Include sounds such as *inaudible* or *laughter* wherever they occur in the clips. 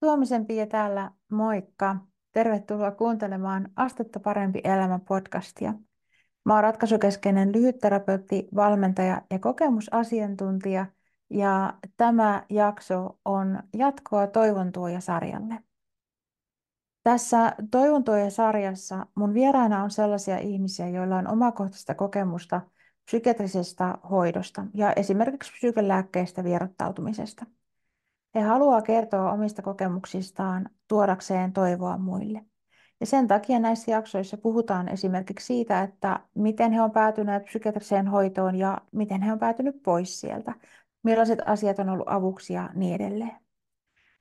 Tuomisen Pia täällä, moikka! Tervetuloa kuuntelemaan Astetta parempi elämä podcastia. Mä oon ratkaisukeskeinen lyhytterapeutti, valmentaja ja kokemusasiantuntija ja tämä jakso on jatkoa Toivon tuoja-sarjalle. Tässä Toivon tuoja-sarjassa mun vieraana on sellaisia ihmisiä, joilla on omakohtaista kokemusta psykiatrisesta hoidosta ja esimerkiksi psykelääkkeistä vierottautumisesta – he haluaa kertoa omista kokemuksistaan tuodakseen toivoa muille. Ja sen takia näissä jaksoissa puhutaan esimerkiksi siitä, että miten he on päätyneet psykiatriseen hoitoon ja miten he on päätynyt pois sieltä, millaiset asiat on ollut avuksi ja niin edelleen.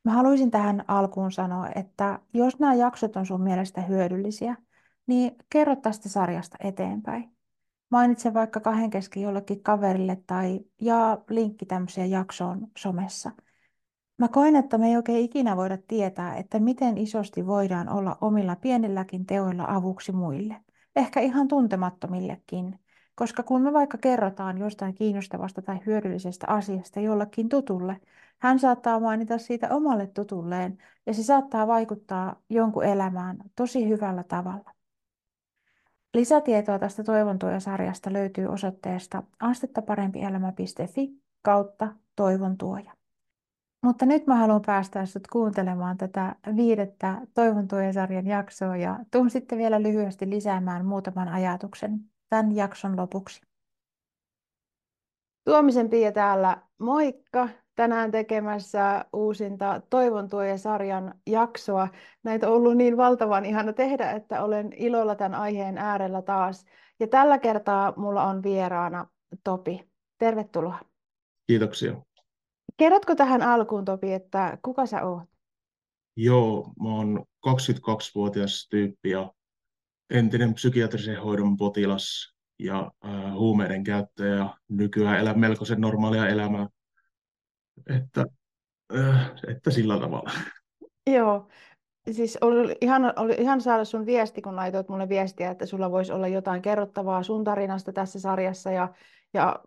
Mä haluaisin tähän alkuun sanoa, että jos nämä jaksot on sun mielestä hyödyllisiä, niin kerro tästä sarjasta eteenpäin. Mainitse vaikka kahden kesken jollekin kaverille tai jaa linkki tämmöiseen jaksoon somessa – Mä koen, että me ei oikein ikinä voida tietää, että miten isosti voidaan olla omilla pienilläkin teoilla avuksi muille. Ehkä ihan tuntemattomillekin. Koska kun me vaikka kerrotaan jostain kiinnostavasta tai hyödyllisestä asiasta jollekin tutulle, hän saattaa mainita siitä omalle tutulleen ja se saattaa vaikuttaa jonkun elämään tosi hyvällä tavalla. Lisätietoa tästä Toivontuoja-sarjasta löytyy osoitteesta astettaparempielämä.fi kautta toivontuoja. Mutta nyt mä haluan päästä sinut kuuntelemaan tätä viidettä Toivon sarjan jaksoa ja tuun sitten vielä lyhyesti lisäämään muutaman ajatuksen tämän jakson lopuksi. Tuomisen Pia täällä, moikka! Tänään tekemässä uusinta Toivon sarjan jaksoa. Näitä on ollut niin valtavan ihana tehdä, että olen ilolla tämän aiheen äärellä taas. Ja tällä kertaa mulla on vieraana Topi. Tervetuloa. Kiitoksia. Kerrotko tähän alkuun, Topi, että kuka sä oot? Joo, mä oon 22-vuotias tyyppi ja entinen psykiatrisen hoidon potilas ja äh, huumeiden käyttäjä ja nykyään elä melkoisen normaalia elämää. Että, äh, että sillä tavalla. Joo, siis oli ihan, oli ihan saada sun viesti, kun laitoit mulle viestiä, että sulla voisi olla jotain kerrottavaa sun tarinasta tässä sarjassa ja, ja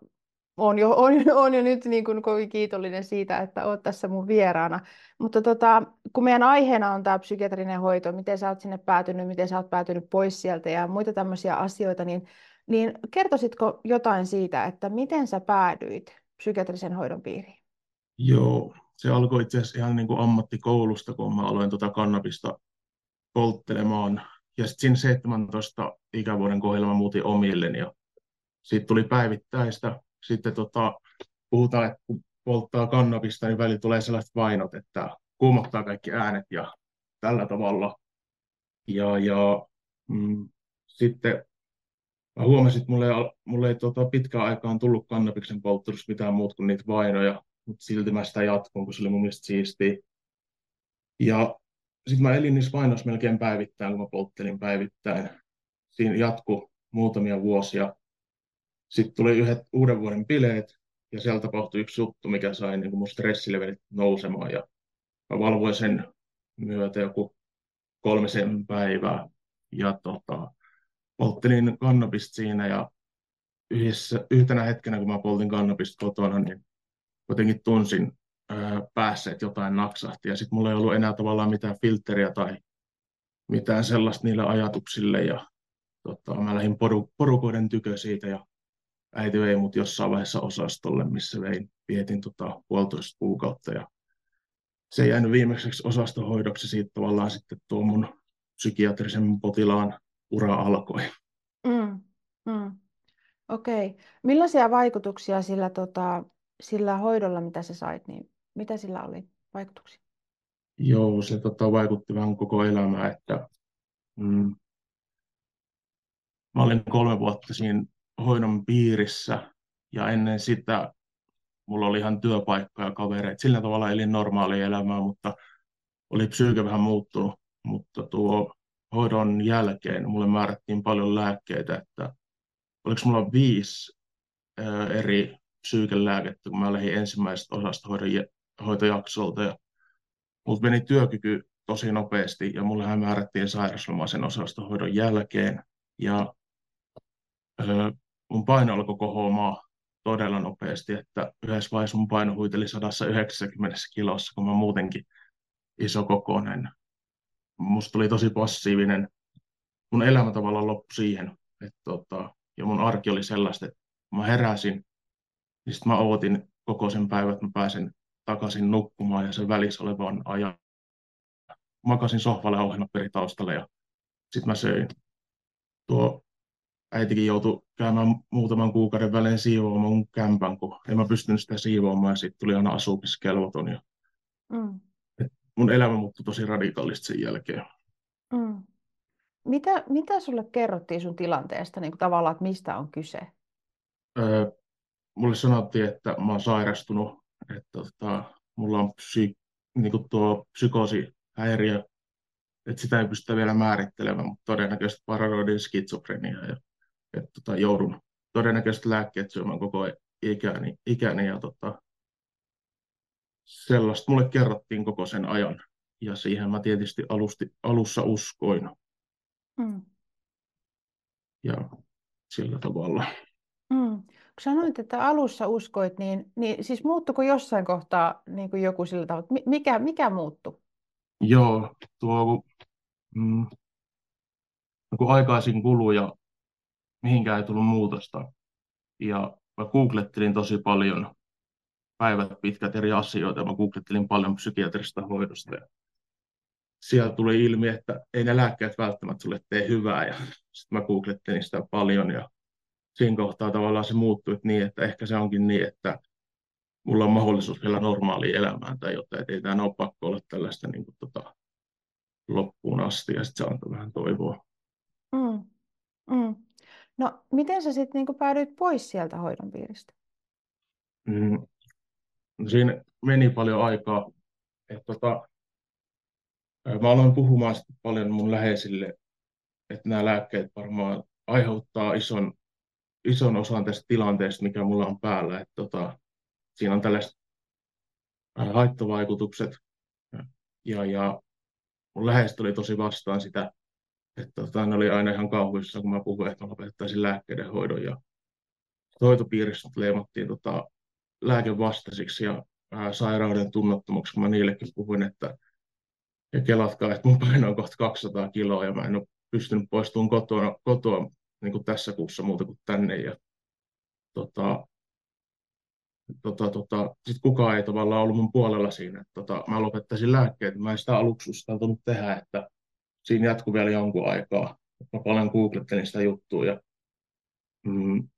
on jo, *laughs* on, on jo nyt niin kuin kovin kiitollinen siitä, että olet tässä mun vieraana. Mutta tota, kun meidän aiheena on tämä psykiatrinen hoito, miten sä oot sinne päätynyt, miten sä oot päätynyt pois sieltä ja muita tämmöisiä asioita, niin, niin kertoisitko jotain siitä, että miten sä päädyit psykiatrisen hoidon piiriin? Joo, se alkoi itse asiassa ihan niin kuin ammattikoulusta, kun mä aloin tuota kannabista polttelemaan. Ja sitten siinä 17 ikävuoden kohdalla mä muutin omilleni ja siitä tuli päivittäistä sitten tota, puhutaan, että kun polttaa kannabista, niin välillä tulee sellaiset vainot, että kuumottaa kaikki äänet ja tällä tavalla. Ja, ja mm, sitten mä huomasin, että mulle, mulle ei tota, pitkään aikaan tullut kannabiksen polttelussa mitään muuta kuin niitä vainoja, mutta silti mä sitä jatkun, kun se oli mun mielestä siistiä. Ja sitten mä elin niissä vainoissa melkein päivittäin, kun mä polttelin päivittäin. Siinä jatku muutamia vuosia. Sitten tuli yhdet uuden vuoden bileet, ja siellä tapahtui yksi juttu, mikä sai niin mun stressilevelit nousemaan, ja mä valvoin sen myötä joku kolmisen päivää, ja tota, polttelin kannabista siinä, ja yhdessä, yhtenä hetkenä, kun mä poltin kannabista kotona, niin jotenkin tunsin ää, päässä, että jotain naksahti, ja sitten mulla ei ollut enää tavallaan mitään filtteriä tai mitään sellaista niille ajatuksille, ja tota, mä lähdin poru, porukoiden tykö siitä, ja äiti vei mut jossain vaiheessa osastolle, missä vein, vietin tota puolitoista kuukautta ja se ei jäänyt viimeiseksi osastohoidoksi, siitä tavallaan sitten tuo mun psykiatrisen potilaan ura alkoi. Mm, mm. Okei. Okay. Millaisia vaikutuksia sillä, tota, sillä hoidolla, mitä sä sait, niin mitä sillä oli vaikutuksia? Joo, se tota, vaikutti vähän koko elämää, että mm, mä olin kolme vuotta siinä hoidon piirissä ja ennen sitä mulla oli ihan työpaikka ja kavereita. Sillä tavalla elin normaalia elämää, mutta oli psyyke vähän muuttunut. Mutta tuo hoidon jälkeen mulle määrättiin paljon lääkkeitä, että oliko mulla viisi eri psyykelääkettä, kun mä lähdin ensimmäisestä osasta hoitojaksolta. Ja mulla meni työkyky tosi nopeasti ja mulle määrättiin sairasloma sen osastohoidon jälkeen. Ja mun paino alkoi kohoamaan todella nopeasti, että yhdessä vaiheessa mun paino huiteli 190 kilossa, kun mä muutenkin iso kokoinen. Musta tuli tosi passiivinen. Mun elämä tavallaan loppui siihen. Että tota, ja mun arki oli sellaista, että mä heräsin, niin sitten mä ootin koko sen päivän, että mä pääsen takaisin nukkumaan ja sen välissä olevan ajan. Makasin sohvalle ohjelmaperi taustalle ja sitten mä söin. Tuo äitikin joutui käymään muutaman kuukauden välein siivoamaan mun kämpän, kun en mä pystynyt sitä siivoamaan ja sitten tuli aina asumiskelvoton. Ja mm. mun elämä muuttui tosi radikaalisesti sen jälkeen. Mm. Mitä, mitä sulle kerrottiin sun tilanteesta, niin kuin tavallaan, että mistä on kyse? Öö, mulle sanottiin, että mä oon sairastunut, että tota, mulla on psy, niin kuin tuo psykoosihäiriö, että sitä ei pystytä vielä määrittelemään, mutta todennäköisesti paranoidin skitsofrenia ja että tota, joudun todennäköisesti lääkkeet syömään koko ikäni, ikäni ja tota, sellaista mulle kerrottiin koko sen ajan ja siihen mä tietysti alusti, alussa uskoin. Mm. Ja sillä tavalla. Mm. Kun sanoit, että alussa uskoit, niin, niin siis muuttuko jossain kohtaa niin kuin joku sillä tavalla? Mikä, mikä muuttui? Joo, tuo mm, kun aikaisin kulu ja mihinkään ei tullut muutosta. Ja mä googlettelin tosi paljon päivät pitkät eri asioita. Mä googlettelin paljon psykiatrista hoidosta. Ja siellä tuli ilmi, että ei ne lääkkeet välttämättä sulle tee hyvää. Ja sitten mä googlettelin sitä paljon ja siinä kohtaa tavallaan se muuttui että niin, että ehkä se onkin niin, että mulla on mahdollisuus vielä normaaliin elämään tai jotain, että ei tämä ole pakko olla tällaista niin kuin, tota, loppuun asti ja sitten se antoi vähän toivoa. Mm. Mm. No, miten sä sitten niin päädyit pois sieltä hoidon piiristä? Mm. No, siinä meni paljon aikaa. että tota, mä aloin puhumaan paljon mun läheisille, että nämä lääkkeet varmaan aiheuttaa ison, ison osan tästä tilanteesta, mikä mulla on päällä. Että tota, siinä on tällaiset haittavaikutukset. Ja, ja mun läheiset oli tosi vastaan sitä, että tota, ne oli aina ihan kauhuissa, kun mä puhuin, että lopettaisin lääkkeiden hoidon. Ja hoitopiirissä leimattiin tota, lääkevastaisiksi ja ää, sairauden tunnottomuksi, kun mä niillekin puhuin, että ja kelatkaa, että mun paino on kohta 200 kiloa ja mä en ole pystynyt poistumaan kotoa, kotoa niin kuin tässä kuussa muuta kuin tänne. Ja, tota, tota, tota, sitten kukaan ei tavallaan ollut mun puolella siinä, että tota, mä lopettaisin lääkkeet. Mä en sitä aluksi uskaltanut tehdä, että siinä jatkui vielä jonkun aikaa. Mä paljon googlettelin sitä juttua ja mm,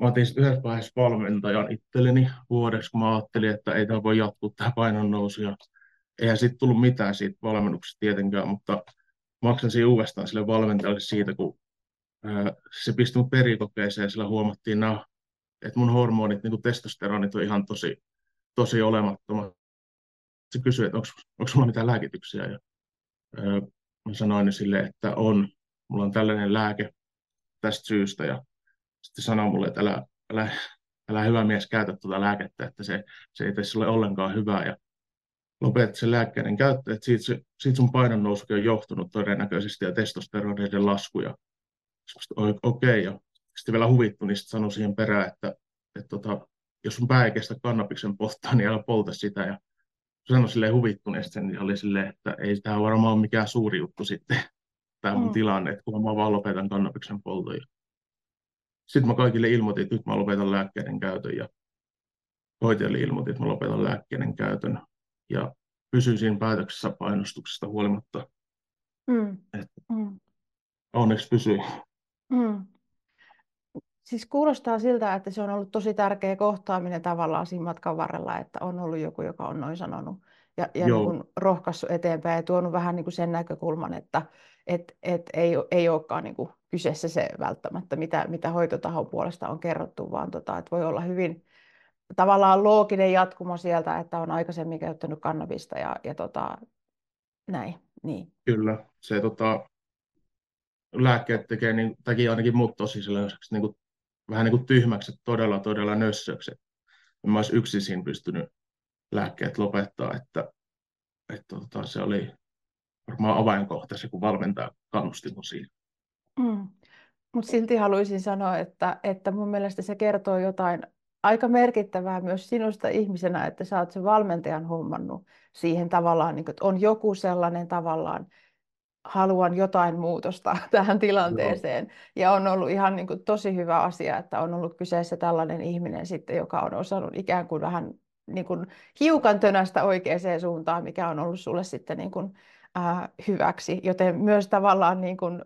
mä otin yhdessä vaiheessa valmentajan itselleni vuodeksi, kun mä ajattelin, että ei tämä voi jatkua tämä painonnousu. Ja eihän siitä tullut mitään siitä valmennuksesta tietenkään, mutta maksasin uudestaan sille valmentajalle siitä, kun ää, se pisti mut perikokeeseen ja sillä huomattiin, nämä, että mun hormonit, niin kuin testosteronit, on ihan tosi, tosi olemattomat. Se kysyi, että onko sulla mitään lääkityksiä. Ja, ää, mä sanoin sille, että on, mulla on tällainen lääke tästä syystä. Ja sitten sanoi mulle, että älä, älä, älä hyvä mies käytä tuota lääkettä, että se, se ei tee sulle ollenkaan hyvää. Ja lopetat sen lääkkeiden käyttö, että siitä, siitä sun painonnousukin on johtunut todennäköisesti ja testosteroneiden laskuja. Okei, okay, ja sitten vielä huvittu, niin sanoi siihen perään, että, että tota, jos sun pää ei kestä kannabiksen polttaa, niin älä polta sitä. Ja sanoi silleen huvittuneesti niin oli silleen, että ei tämä varmaan ole mikään suuri juttu sitten, tämä mun mm. tilanne, että kun mä vaan lopetan kannabiksen polton. Sitten mä kaikille ilmoitin, että nyt mä lopetan lääkkeiden käytön ja hoitajalle ilmoitin, että mä lopetan lääkkeiden käytön ja pysyin siinä päätöksessä painostuksesta huolimatta. Mm. Että mm. Onneksi pysyi. Mm. Siis kuulostaa siltä, että se on ollut tosi tärkeä kohtaaminen tavallaan siinä matkan varrella, että on ollut joku, joka on noin sanonut ja, ja niin kuin rohkaissut eteenpäin ja tuonut vähän niin kuin sen näkökulman, että et, et ei, ei olekaan niin kuin kyseessä se välttämättä, mitä, mitä hoitotahon puolesta on kerrottu, vaan tota, että voi olla hyvin tavallaan looginen jatkumo sieltä, että on aikaisemmin käyttänyt kannabista ja, ja tota, näin. Niin. Kyllä, se tota, lääkkeet tekee, niin, teki ainakin mut tosi sellaiseksi niin kuin, vähän niin kuin tyhmäksi, todella todella nössöksi. En mä olisi yksin siinä pystynyt lääkkeet lopettaa, että, että tota, se oli varmaan avainkohta se, kun valmentaa kannusti mun siinä. Mm. Mutta silti haluaisin sanoa, että, että mun mielestä se kertoo jotain aika merkittävää myös sinusta ihmisenä, että sä oot sen valmentajan hommannut siihen tavallaan, niin kuin, että on joku sellainen tavallaan, haluan jotain muutosta *laughs* tähän tilanteeseen. Joo. Ja on ollut ihan niin kuin, tosi hyvä asia, että on ollut kyseessä tällainen ihminen sitten, joka on osannut ikään kuin vähän niin kuin, hiukan tönästä oikeaan suuntaan, mikä on ollut sulle sitten niin kuin, äh, hyväksi. Joten myös tavallaan niin kuin,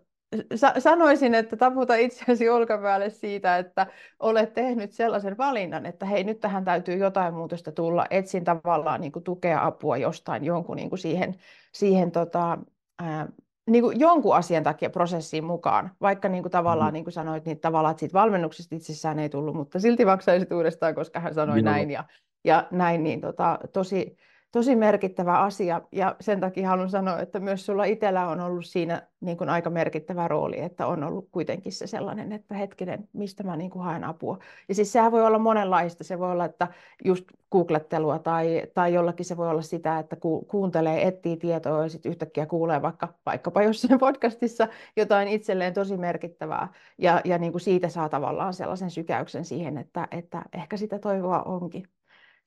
sa- sanoisin, että taputa itseäsi olkapäälle siitä, että olet tehnyt sellaisen valinnan, että hei, nyt tähän täytyy jotain muutosta tulla. Etsin tavallaan niin kuin, tukea, apua jostain jonkun niin kuin siihen, siihen tota, ää, niin kuin jonkun asian takia prosessiin mukaan, vaikka niin kuin tavallaan, mm. niin kuin sanoit, niin tavallaan, että siitä valmennuksesta itsessään ei tullut, mutta silti maksaisit uudestaan, koska hän sanoi Joo. näin ja, ja näin, niin tota, tosi, tosi merkittävä asia ja sen takia haluan sanoa, että myös sulla itsellä on ollut siinä niin kuin aika merkittävä rooli, että on ollut kuitenkin se sellainen, että hetkinen, mistä mä niin kuin haen apua. Ja siis sehän voi olla monenlaista, se voi olla, että just googlettelua tai, tai jollakin se voi olla sitä, että ku, kuuntelee, etsii tietoa ja sitten yhtäkkiä kuulee vaikka, vaikkapa jossain *laughs* podcastissa jotain itselleen tosi merkittävää. Ja, ja niin kuin siitä saa tavallaan sellaisen sykäyksen siihen, että, että ehkä sitä toivoa onkin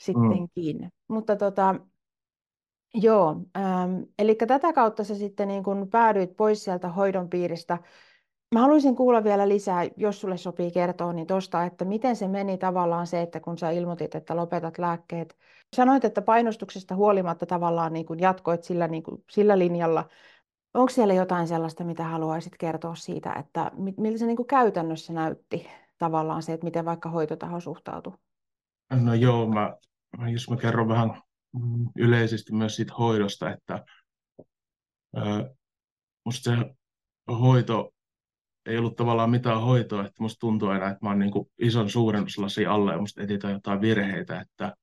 sittenkin. Mm. Mutta tota, joo, ähm, eli tätä kautta sä sitten niin kun päädyit pois sieltä hoidon piiristä. Mä haluaisin kuulla vielä lisää, jos sulle sopii kertoa, niin tosta, että miten se meni tavallaan se, että kun sä ilmoitit, että lopetat lääkkeet. Sanoit, että painostuksesta huolimatta tavallaan niin kun jatkoit sillä, niin kun, sillä linjalla. Onko siellä jotain sellaista, mitä haluaisit kertoa siitä, että miltä se niin kuin käytännössä näytti tavallaan se, että miten vaikka hoitotaho suhtautui? No joo, mä jos mä kerron vähän yleisesti myös siitä hoidosta, että musta se hoito ei ollut tavallaan mitään hoitoa, että musta tuntuu aina, että mä oon niin ison suurennuslasin alle ja musta etsitään jotain virheitä, että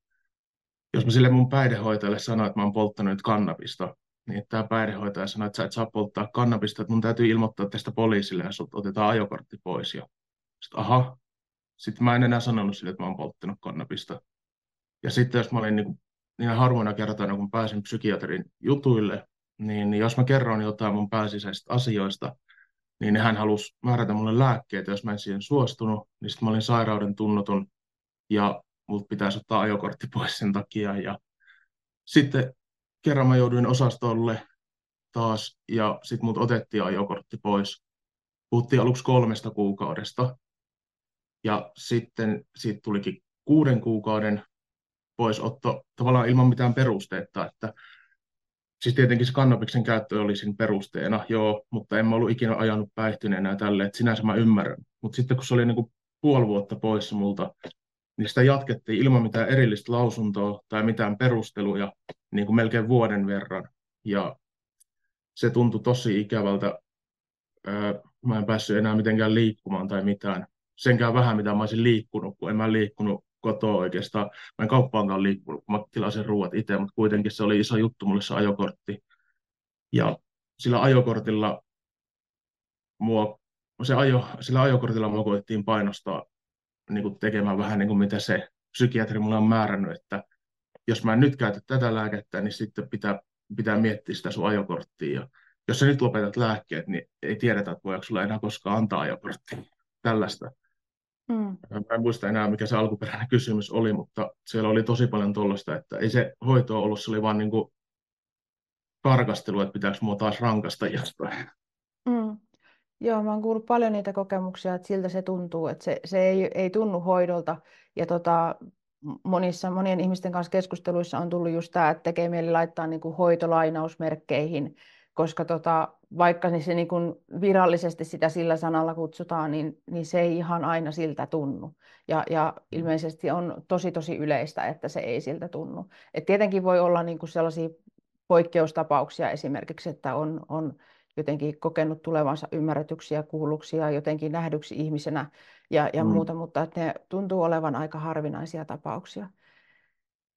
jos mä sille mun päihdehoitajalle sanoin, että mä oon polttanut nyt kannabista, niin tämä päihdehoitaja sanoi, että sä et saa polttaa kannabista, että mun täytyy ilmoittaa tästä poliisille ja sut otetaan ajokortti pois. Ja sitten aha, sitten mä en enää sanonut sille, että mä oon polttanut kannabista. Ja sitten jos mä olin niin, niin harvoina kertoina, kun pääsin psykiatrin jutuille, niin, jos mä kerron jotain mun pääsisäisistä asioista, niin hän halusi määrätä mulle lääkkeitä, jos mä en siihen suostunut, niin sitten mä olin sairauden tunnoton ja mut pitäisi ottaa ajokortti *laughs* pois sen takia. Ja sitten kerran mä jouduin osastolle taas ja sitten mut otettiin ajokortti pois. Puhuttiin aluksi kolmesta kuukaudesta ja sitten siitä tulikin kuuden kuukauden poisotto tavallaan ilman mitään perusteetta, että Siis tietenkin se kannabiksen käyttö oli siinä perusteena, joo, mutta en mä ollut ikinä ajanut päihtyneenä tälle, että sinänsä mä ymmärrän. Mutta sitten kun se oli niin kuin puoli vuotta poissa multa, niin sitä jatkettiin ilman mitään erillistä lausuntoa tai mitään perusteluja niin kuin melkein vuoden verran. Ja se tuntui tosi ikävältä. Mä en päässyt enää mitenkään liikkumaan tai mitään. Senkään vähän, mitä mä olisin liikkunut, kun en mä liikkunut kotoa oikeastaan. Mä en kauppaankaan liikkunut, kun mä tilasin ruuat itse, mutta kuitenkin se oli iso juttu mulle se ajokortti. Ja sillä ajokortilla mua, se ajo, sillä ajokortilla mua koettiin painostaa niin kuin tekemään vähän niin kuin mitä se psykiatri mulle on määrännyt, että jos mä en nyt käytä tätä lääkettä, niin sitten pitää, pitää miettiä sitä sun ajokorttia. Ja jos sä nyt lopetat lääkkeet, niin ei tiedetä, että voiko sulla enää koskaan antaa ajokorttia. Tällaista. Mm. Mä en muista enää, mikä se alkuperäinen kysymys oli, mutta siellä oli tosi paljon tuollaista, että ei se hoito ollut, se oli vaan niin kuin tarkastelu, että pitääkö mua taas rankasta jostain. Mm. Joo, mä oon kuullut paljon niitä kokemuksia, että siltä se tuntuu, että se, se ei, ei tunnu hoidolta. Ja tota, monissa, monien ihmisten kanssa keskusteluissa on tullut just tämä, että tekee mieli laittaa niin kuin hoitolainausmerkkeihin koska tota, vaikka niin se niin kuin virallisesti sitä sillä sanalla kutsutaan, niin, niin se ei ihan aina siltä tunnu. Ja, ja ilmeisesti on tosi tosi yleistä, että se ei siltä tunnu. Et tietenkin voi olla niin kuin sellaisia poikkeustapauksia esimerkiksi, että on, on jotenkin kokenut tulevansa ymmärretyksi ja kuulluksi ja jotenkin nähdyksi ihmisenä ja, ja mm. muuta, mutta että ne tuntuu olevan aika harvinaisia tapauksia.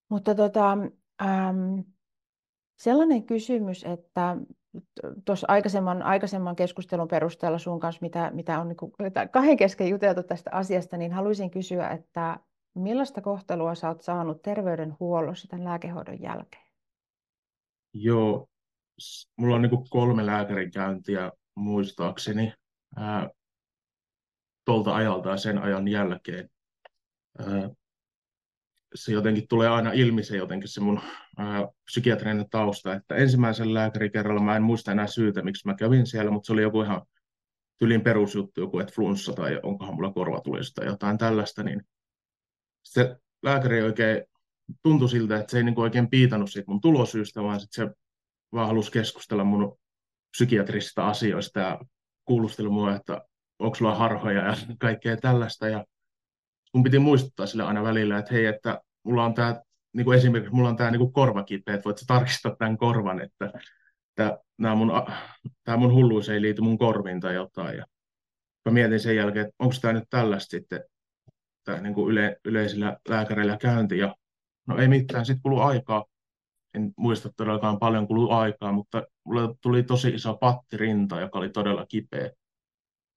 Mutta tota, ähm, sellainen kysymys, että tuossa aikaisemman, aikaisemman keskustelun perusteella sun kanssa, mitä, mitä on niin kahden kesken juteltu tästä asiasta, niin haluaisin kysyä, että millaista kohtelua sä oot saanut terveydenhuollossa tämän lääkehoidon jälkeen? Joo, mulla on niin kolme lääkärikäyntiä muistaakseni tuolta ajalta ja sen ajan jälkeen. Ää, se jotenkin tulee aina ilmi se jotenkin se mun ää, psykiatrinen tausta, että ensimmäisen lääkärikerralla mä en muista enää syytä, miksi mä kävin siellä, mutta se oli joku ihan tylin perusjuttu, joku että flunssa tai onkohan mulla korvatulista tai jotain tällaista, niin se lääkäri oikein tuntui siltä, että se ei niinku oikein piitannut siitä mun tulosyystä, vaan sit se vaan halusi keskustella mun psykiatrisista asioista ja kuulusteli mua, että onko sulla harhoja ja *laughs* kaikkea tällaista. Ja mun piti muistuttaa sille aina välillä, että hei, että mulla on tämä, niin esimerkiksi mulla on tämä niin korvakipeä, että voit tarkistaa tämän korvan, että tämä mun, tämä mun hulluus ei liity mun korviin tai jotain. Ja mä mietin sen jälkeen, että onko tämä nyt tällaista sitten, tämä niin kuin yle, yleisillä lääkäreillä käynti. Ja no ei mitään, sitten kului aikaa. En muista todellakaan paljon kului aikaa, mutta mulle tuli tosi iso pattirinta, joka oli todella kipeä.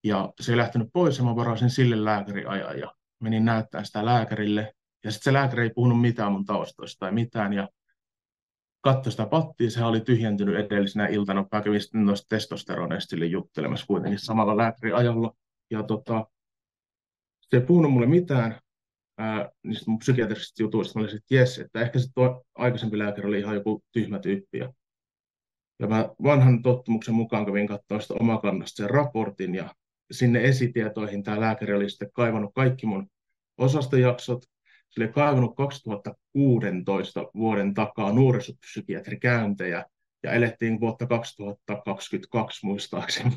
Ja se ei lähtenyt pois ja mä varasin sille lääkäriajan ja menin näyttämään sitä lääkärille. Ja sitten se lääkäri ei puhunut mitään mun taustoista tai mitään. Ja katsoi sitä pattia, se oli tyhjentynyt edellisenä iltana. Mä kävin sitten noista testosteroneista juttelemassa kuitenkin samalla lääkäriajalla. Ja tota, se ei puhunut mulle mitään ää, niistä mun psykiatrisista jutuista. Mä olisin, että jes, että ehkä se tuo aikaisempi lääkäri oli ihan joku tyhmä tyyppi. Ja, ja mä vanhan tottumuksen mukaan kävin katsoa sitä omakannasta sen raportin ja sinne esitietoihin tämä lääkäri oli sitten kaivannut kaikki mun osastojaksot. Se oli kaivannut 2016 vuoden takaa nuorisopsykiatrikäyntejä ja elettiin vuotta 2022 muistaakseni.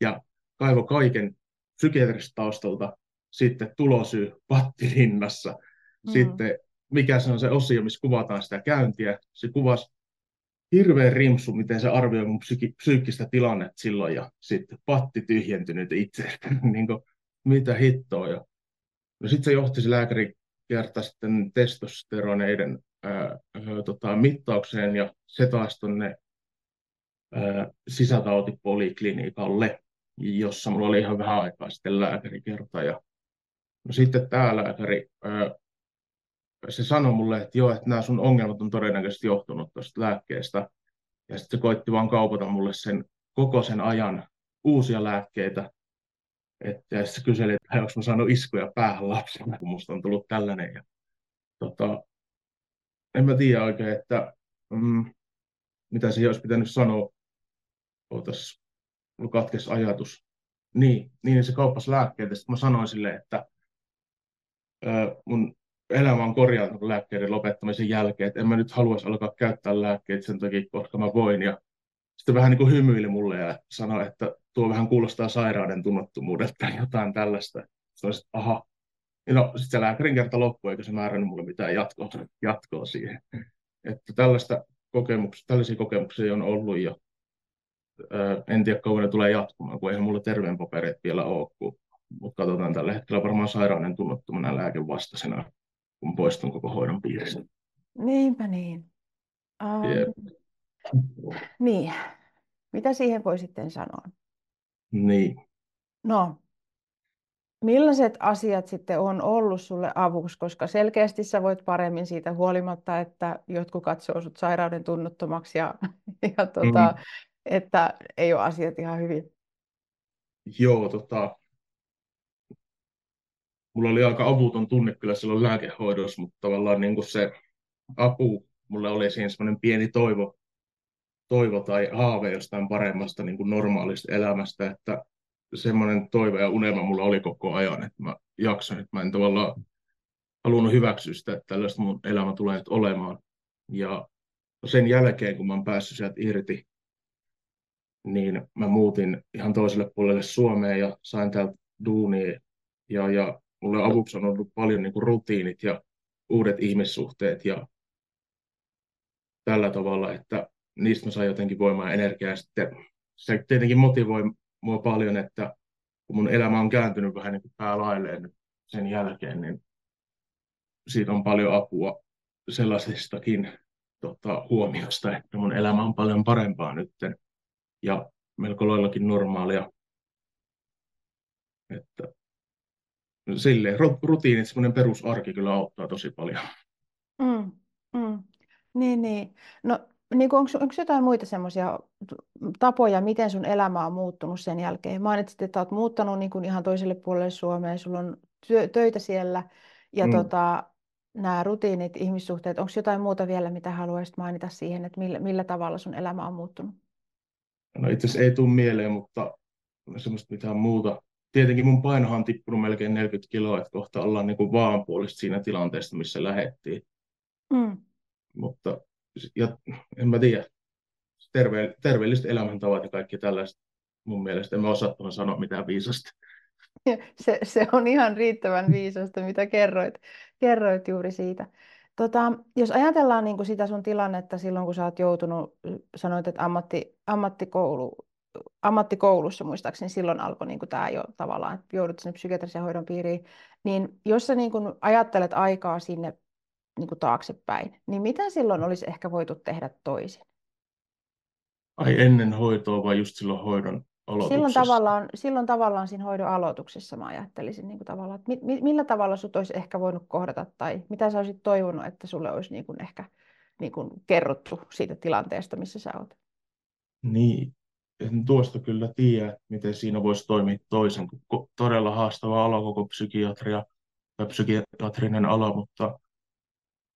Ja kaivo kaiken psykiatrista taustalta, sitten tulosyy pattirinnassa, mm. sitten mikä se on se osio, missä kuvataan sitä käyntiä. Se kuvasi hirveän rimsu, miten se arvioi mun psyki- psyykkistä tilannetta silloin ja sitten patti tyhjentynyt itse, *laughs* niin kuin, mitä hittoa. Ja... No sitten se johti se lääkäri kerta sitten testosteroneiden ää, ää, tota, mittaukseen ja se taas tuonne sisätautipoliklinikalle, jossa mulla oli ihan vähän aikaa sitten lääkäri kerta. Ja no sitten tämä lääkäri ää, se sanoi mulle, että joo, että nämä sun ongelmat on todennäköisesti johtunut tuosta lääkkeestä. Ja sitten se koitti vaan kaupata mulle sen koko sen ajan uusia lääkkeitä. Et, ja sitten se kyseli, että onko mä saanut iskuja päähän lapsena, kun musta on tullut tällainen. Ja, tota, en mä tiedä oikein, että mm, mitä siihen olisi pitänyt sanoa. Ootas, katkes ajatus. Niin, niin se kauppasi lääkkeitä. Sitten mä sanoin sille, että ö, mun elämä on korjaantunut lääkkeiden lopettamisen jälkeen, että en mä nyt haluaisi alkaa käyttää lääkkeitä sen takia, koska mä voin. Ja sitten vähän niin kuin hymyili mulle ja sanoi, että tuo vähän kuulostaa sairauden tunnottomuudelta tai jotain tällaista. Sitten että aha. No sitten se lääkärin kerta loppui, eikä se määrännyt mulle mitään jatkoa, jatkoa siihen. Että tällaista kokemuksia, tällaisia kokemuksia on ollut ja en tiedä kauan ne tulee jatkumaan, kun eihän mulla terveen vielä ole, mutta katsotaan tällä hetkellä varmaan sairauden tunnottomana lääkevastaisena kun poistun koko hoidon piiristä. Niinpä niin. Um, yep. Niin. Mitä siihen voi sitten sanoa? Niin. No, millaiset asiat sitten on ollut sulle avuksi, koska selkeästi sä voit paremmin siitä huolimatta, että jotkut katsoo sut sairauden tunnottomaksi ja, *laughs* ja tota, mm. että ei ole asiat ihan hyvin. Joo, tota, mulla oli aika avuton tunne kyllä silloin lääkehoidossa, mutta tavallaan niin kuin se apu, mulle oli siinä semmoinen pieni toivo, toivo tai haave jostain paremmasta niin kuin normaalista elämästä, että semmoinen toive ja unelma mulla oli koko ajan, että mä jaksan, että mä en tavallaan halunnut hyväksyä sitä, että tällaista mun elämä tulee nyt olemaan. Ja sen jälkeen, kun mä oon päässyt sieltä irti, niin mä muutin ihan toiselle puolelle Suomeen ja sain täältä duunia. Ja, ja mulle avuksi on ollut paljon niin kuin rutiinit ja uudet ihmissuhteet ja tällä tavalla, että niistä mä saan jotenkin voimaa ja energiaa. Sitten se tietenkin motivoi mua paljon, että kun mun elämä on kääntynyt vähän niin kuin päälailleen sen jälkeen, niin siitä on paljon apua sellaisistakin tota, huomiosta, että mun elämä on paljon parempaa nyt ja melko loillakin normaalia. Että silleen, rutiinit, semmoinen perusarki kyllä auttaa tosi paljon. Mm, mm. Niin, niin. No, niin onko, onko jotain muita semmoisia tapoja, miten sun elämä on muuttunut sen jälkeen? Mainitsit, että olet muuttanut niin kuin ihan toiselle puolelle Suomeen, sulla on työ, töitä siellä ja mm. tota, nämä rutiinit, ihmissuhteet, onko jotain muuta vielä, mitä haluaisit mainita siihen, että millä, millä tavalla sun elämä on muuttunut? No itse asiassa ei tule mieleen, mutta semmoista mitään muuta. Tietenkin mun painohan on tippunut melkein 40 kiloa, että kohta ollaan niin kuin vaanpuolista siinä tilanteessa, missä lähettiin. Mm. Mutta ja, en mä tiedä, terve, terveelliset elämäntavat ja kaikki tällaiset mun mielestä. En mä osaa sanoa mitään viisasta. Se, se on ihan riittävän viisasta, mitä kerroit, kerroit juuri siitä. Tota, jos ajatellaan niin kuin sitä sun tilannetta silloin, kun sä oot joutunut, sanoit, että ammatti, ammattikoulu, ammattikoulussa muistaakseni silloin alkoi niin tämä jo tavallaan, että joudut sinne psykiatrisen hoidon piiriin, niin jos sä niin kuin ajattelet aikaa sinne niin kuin taaksepäin, niin mitä silloin olisi ehkä voitu tehdä toisin? Ai ennen hoitoa vai just silloin hoidon Silloin tavallaan, silloin tavallaan siinä hoidon aloituksessa mä ajattelisin niin kuin tavallaan, että mi, millä tavalla sut olisi ehkä voinut kohdata tai mitä sä olisit toivonut, että sulle olisi niin kuin ehkä niin kuin kerrottu siitä tilanteesta, missä sä oot? Niin, en tuosta kyllä tiedä, miten siinä voisi toimia toisen, kun todella haastava ala koko psykiatria tai psykiatrinen ala, mutta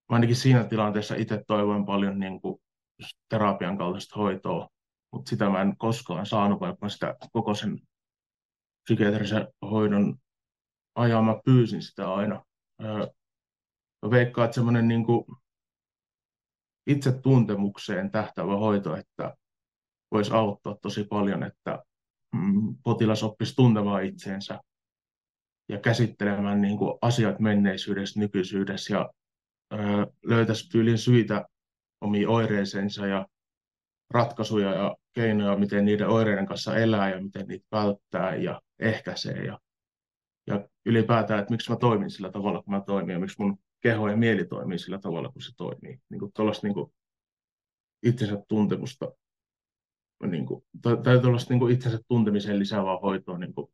ainakin siinä tilanteessa itse toivoin paljon niin kuin terapian kaltaista hoitoa, mutta sitä mä en koskaan saanut, vaikka sitä koko sen psykiatrisen hoidon ajan mä pyysin sitä aina. Mä veikkaan, että semmoinen niin itse tuntemukseen tähtävä hoito, että voisi auttaa tosi paljon, että mm, potilas oppisi tuntemaan itseensä ja käsittelemään niin kuin asiat menneisyydessä, nykyisyydessä ja löytäisi tyylin syitä omiin oireiseensa ja ratkaisuja ja keinoja, miten niiden oireiden kanssa elää ja miten niitä välttää ja ehkäisee. Ja, ja ylipäätään, että miksi mä toimin sillä tavalla, kun mä toimin ja miksi mun keho ja mieli toimii sillä tavalla, kun se toimii. Niin kuin tuollaista niin kuin itsensä tuntemusta, niin kuin, tai, tuollaista niin itsensä tuntemiseen lisäävää hoitoa niin kuin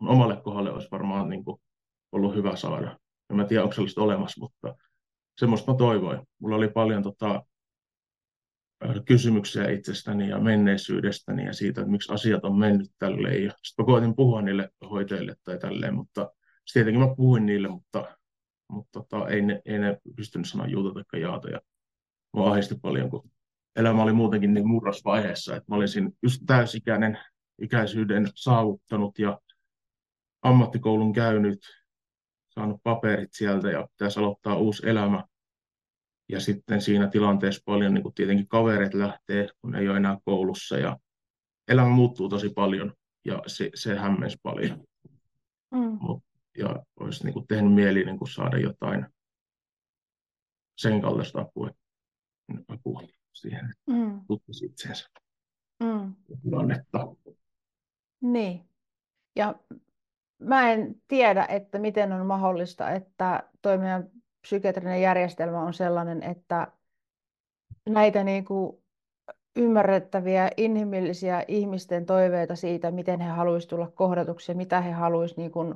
omalle kohdalle olisi varmaan niin kuin ollut hyvä saada. En mä tiedä, onko sellaista olemassa, mutta semmoista mä toivoin. Mulla oli paljon tota, kysymyksiä itsestäni ja menneisyydestäni ja siitä, että miksi asiat on mennyt tälleen. Sitten mä koitin puhua niille hoitajille tai tälleen, mutta tietenkin mä puhuin niille, mutta, mutta tota, ei, ne, ei ne pystynyt sanoa juuta tai jaata. Ja mä ahdisti paljon, kun elämä oli muutenkin niin murrosvaiheessa, että mä olisin just täysikäinen ikäisyyden saavuttanut ja ammattikoulun käynyt, saanut paperit sieltä ja pitäisi aloittaa uusi elämä. Ja sitten siinä tilanteessa paljon niin kuin tietenkin kaverit lähtee, kun ei ole enää koulussa ja elämä muuttuu tosi paljon ja se, se hämmensi paljon. Mm. Mut, ja olisi niin kuin tehnyt mieli niin kuin saada jotain sen kaltaista apua, apua siihen, mm. tutkisi itseensä mm. tilannetta. Niin. Ja mä en tiedä, että miten on mahdollista, että toimia psykiatrinen järjestelmä on sellainen, että näitä niin kuin ymmärrettäviä inhimillisiä ihmisten toiveita siitä, miten he haluaisivat tulla kohdatuksi ja mitä he haluaisivat niin kuin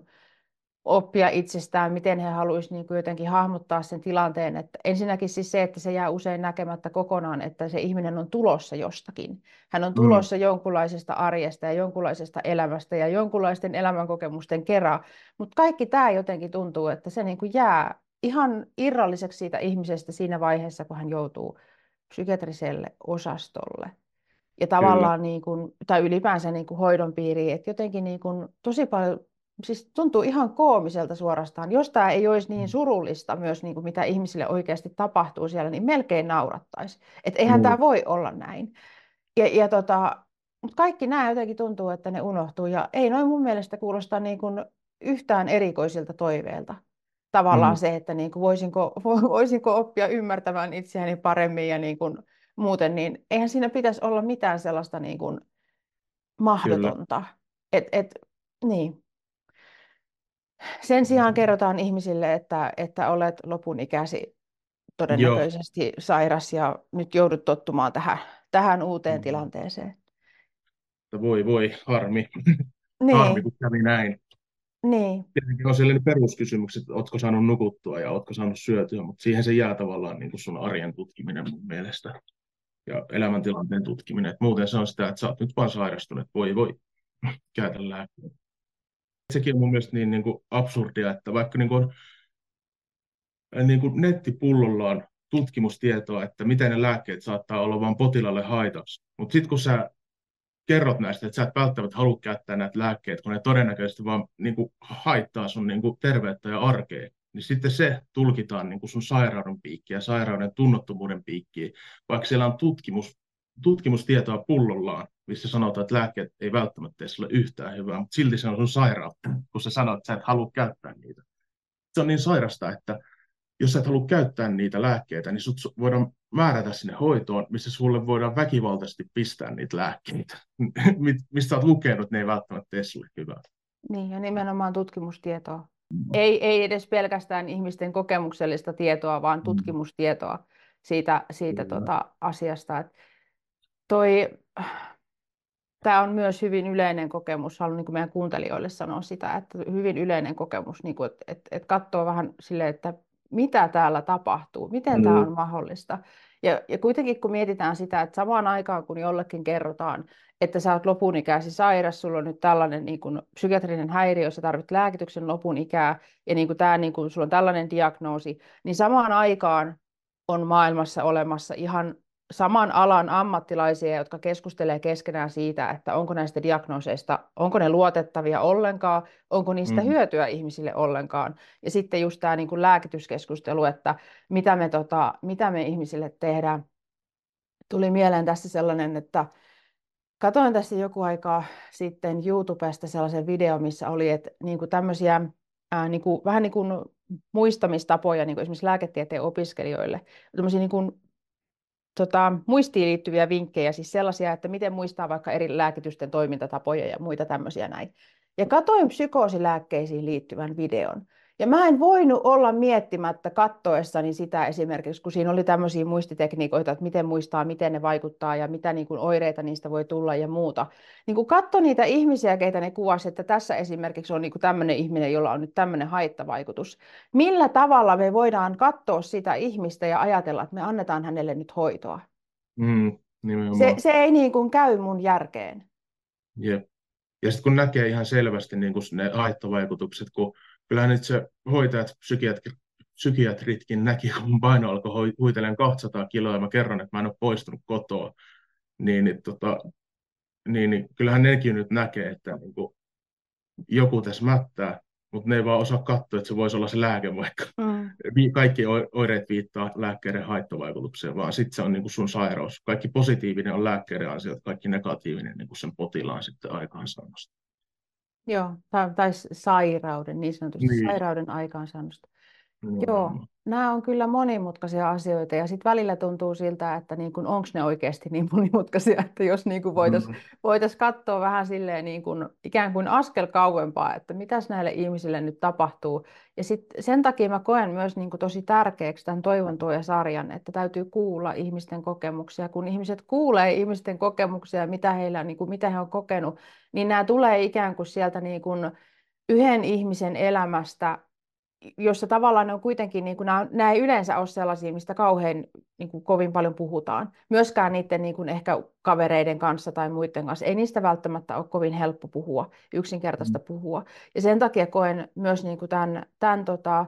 oppia itsestään, miten he haluaisivat niin kuin jotenkin hahmottaa sen tilanteen. Että ensinnäkin siis se, että se jää usein näkemättä kokonaan, että se ihminen on tulossa jostakin. Hän on mm. tulossa mm. jonkunlaisesta arjesta ja jonkunlaisesta elämästä ja jonkunlaisten elämänkokemusten kerran. Mutta kaikki tämä jotenkin tuntuu, että se niin kuin jää ihan irralliseksi siitä ihmisestä siinä vaiheessa, kun hän joutuu psykiatriselle osastolle. Ja tavallaan, niin kuin, tai ylipäänsä niin kuin hoidon piiriin, että jotenkin niin kuin, tosi paljon, siis tuntuu ihan koomiselta suorastaan. Jos tämä ei olisi niin mm. surullista myös, niin kuin mitä ihmisille oikeasti tapahtuu siellä, niin melkein naurattaisi. Että eihän mm. tämä voi olla näin. Ja, ja tota, mutta kaikki nämä jotenkin tuntuu, että ne unohtuu. Ja ei noin mun mielestä kuulosta niin kuin yhtään erikoisilta toiveilta tavallaan mm. se, että niin kuin voisinko, *laughs* voisinko oppia ymmärtämään itseäni paremmin ja niin kuin muuten, niin eihän siinä pitäisi olla mitään sellaista niin kuin mahdotonta. Et, et, niin. Sen sijaan kerrotaan ihmisille, että, että olet lopun ikäsi todennäköisesti Joo. sairas ja nyt joudut tottumaan tähän, tähän uuteen mm. tilanteeseen. Voi voi, harmi. Niin. Harmi, kun kävi näin. Niin. Tietenkin on sellainen peruskysymys, että oletko saanut nukuttua ja oletko saanut syötyä, mutta siihen se jää tavallaan niin kuin sun arjen tutkiminen mun mielestä ja elämäntilanteen tutkiminen. Et muuten se on sitä, että sä oot nyt vaan sairastunut, voi voi, *laughs* käytä lääkkeitä. Sekin on mun mielestä niin, niin kuin absurdia, että vaikka niin kuin niin kuin nettipullollaan tutkimustietoa, että miten ne lääkkeet saattaa olla vain potilaalle haitaksi. Mutta sitten kun sä kerrot näistä, että sä et välttämättä halua käyttää näitä lääkkeitä, kun ne todennäköisesti vaan niin kuin, haittaa sun niin kuin, terveyttä ja arkea, niin sitten se tulkitaan niin kuin sun sairauden piikkiä, sairauden tunnottomuuden piikkiä, vaikka siellä on tutkimus, tutkimustietoa pullollaan, missä sanotaan, että lääkkeet ei välttämättä ole yhtään hyvää, mutta silti se on sun sairautta, kun sä sanot, että sä et halua käyttää niitä. Se on niin sairasta, että jos sä et halua käyttää niitä lääkkeitä, niin sut voidaan määrätä sinne hoitoon, missä sulle voidaan väkivaltaisesti pistää niitä lääkkeitä. *laughs* Mistä olet lukenut, ne ei välttämättä tee sulle hyvää. Niin, ja nimenomaan tutkimustietoa. Ei, ei edes pelkästään ihmisten kokemuksellista tietoa, vaan mm. tutkimustietoa siitä, siitä tota asiasta. Et toi, tämä on myös hyvin yleinen kokemus, haluan niin meidän kuuntelijoille sanoa sitä, että hyvin yleinen kokemus, niin kuin, että, että, että katsoo vähän silleen, että mitä täällä tapahtuu, miten mm. tämä on mahdollista. Ja, ja kuitenkin kun mietitään sitä, että samaan aikaan kun jollekin kerrotaan, että sä oot lopun ikäsi sairas, sulla on nyt tällainen niin kuin, psykiatrinen häiriö, sä tarvit lääkityksen lopun ikää, ja niin kuin, tämä, niin kuin, sulla on tällainen diagnoosi, niin samaan aikaan on maailmassa olemassa ihan saman alan ammattilaisia, jotka keskustelee keskenään siitä, että onko näistä diagnooseista, onko ne luotettavia ollenkaan, onko niistä mm. hyötyä ihmisille ollenkaan. Ja sitten just tämä niin kuin lääkityskeskustelu, että mitä me, tota, mitä me ihmisille tehdään. Tuli mieleen tässä sellainen, että katoin tässä joku aikaa sitten YouTubesta sellaisen video, missä oli, että niin kuin tämmöisiä ää, niin kuin, vähän niin kuin muistamistapoja niin kuin esimerkiksi lääketieteen opiskelijoille, tämmöisiä niin kuin tota, muistiin liittyviä vinkkejä, siis sellaisia, että miten muistaa vaikka eri lääkitysten toimintatapoja ja muita tämmöisiä näin. Ja katoin psykoosilääkkeisiin liittyvän videon. Ja mä en voinut olla miettimättä kattoessani sitä esimerkiksi, kun siinä oli tämmöisiä muistitekniikoita, että miten muistaa, miten ne vaikuttaa ja mitä niin kuin oireita niistä voi tulla ja muuta. Niin kun katso niitä ihmisiä, keitä ne kuvasi, että tässä esimerkiksi on niin kuin tämmöinen ihminen, jolla on nyt tämmöinen haittavaikutus. Millä tavalla me voidaan katsoa sitä ihmistä ja ajatella, että me annetaan hänelle nyt hoitoa? Mm, se, se ei niin kuin käy mun järkeen. Jep. Ja sitten kun näkee ihan selvästi niin kuin ne haittavaikutukset, kun kyllähän nyt se hoitajat, psykiatri, psykiatritkin näki, kun paino alkoi huitelemaan 200 kiloa ja mä kerron, että mä en ole poistunut kotoa, niin, niin, tota, niin, niin kyllähän nekin nyt näkee, että niin kuin, joku tässä mättää, mutta ne ei vaan osaa katsoa, että se voisi olla se lääke vaikka. Mm. Kaikki oireet viittaa lääkkeiden haittavaikutukseen, vaan sitten se on niin sun sairaus. Kaikki positiivinen on lääkkeiden asioita, kaikki negatiivinen niin sen potilaan sitten aikaansaamasta. Joo, tai, tai sairauden, niin sanotusti niin. sairauden aikaansaannosta. Mm. Joo, nämä on kyllä monimutkaisia asioita ja sitten välillä tuntuu siltä, että niin onko ne oikeasti niin monimutkaisia, että jos niin voitaisiin mm. voitais katsoa vähän silleen niin kuin, ikään kuin askel kauempaa, että mitäs näille ihmisille nyt tapahtuu. Ja sit sen takia mä koen myös niin kuin tosi tärkeäksi tämän Toivon sarjan, että täytyy kuulla ihmisten kokemuksia. Kun ihmiset kuulee ihmisten kokemuksia, mitä, heillä, niin kuin, mitä he on kokenut, niin nämä tulee ikään kuin sieltä niin kuin yhden ihmisen elämästä jossa tavallaan ne on kuitenkin, niin kuin, nämä, nämä ei yleensä ole sellaisia, mistä kauhean niin kuin, kovin paljon puhutaan. Myöskään niiden niin kuin, ehkä kavereiden kanssa tai muiden kanssa. Ei niistä välttämättä ole kovin helppo puhua, yksinkertaista mm. puhua. Ja sen takia koen myös niin kuin tämän, tämän tota,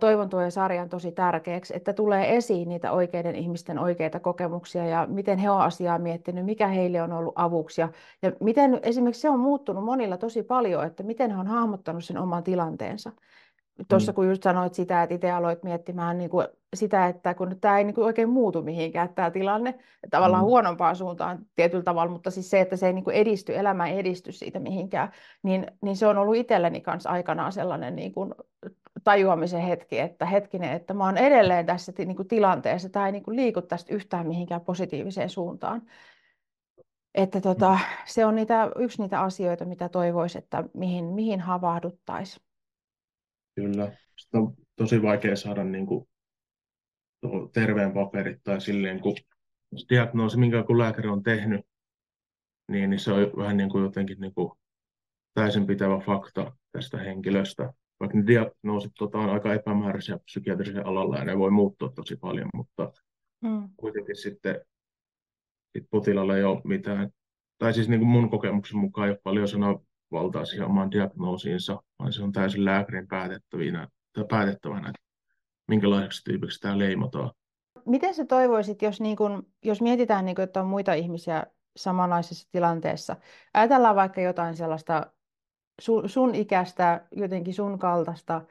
Toivon tuen sarjan tosi tärkeäksi, että tulee esiin niitä oikeiden ihmisten oikeita kokemuksia ja miten he ovat asiaa miettinyt, mikä heille on ollut avuksi ja, ja miten esimerkiksi se on muuttunut monilla tosi paljon, että miten he on hahmottanut sen oman tilanteensa. Tuossa mm. kun just sanoit sitä, että itse aloit miettimään niin kuin sitä, että kun tämä ei niin kuin oikein muutu mihinkään tämä tilanne, tavallaan mm. huonompaan suuntaan tietyllä tavalla, mutta siis se, että se ei niin kuin edisty, elämä ei edisty siitä mihinkään, niin, niin se on ollut itselleni kanssa aikanaan sellainen niin kuin tajuamisen hetki, että hetkinen, että mä oon edelleen tässä niin kuin tilanteessa, tämä ei niin kuin liiku tästä yhtään mihinkään positiiviseen suuntaan. Että tota, mm. se on niitä, yksi niitä asioita, mitä toivoisi, että mihin, mihin havahduttaisiin. Kyllä. Sitten on tosi vaikea saada niin kuin, terveen paperit tai silleen, kun diagnoosi, minkä kun lääkäri on tehnyt, niin, niin se on vähän niin kuin jotenkin niin kuin täysin pitävä fakta tästä henkilöstä. Vaikka ne diagnoosit tota, on aika epämääräisiä psykiatrisen alalla ja ne voi muuttua tosi paljon, mutta mm. kuitenkin sitten sit potilaalla ei ole mitään, tai siis niin kuin mun kokemuksen mukaan ei ole paljon sanaa valtaa siihen omaan diagnoosiinsa, vaan se on täysin lääkärin päätettävänä, päätettävänä minkälaiseksi tyypiksi tämä leimataan. Miten sä toivoisit, jos, niin kun, jos mietitään, niin kun, että on muita ihmisiä samanlaisessa tilanteessa, ajatellaan vaikka jotain sellaista sun, sun ikäistä, jotenkin sun kaltaista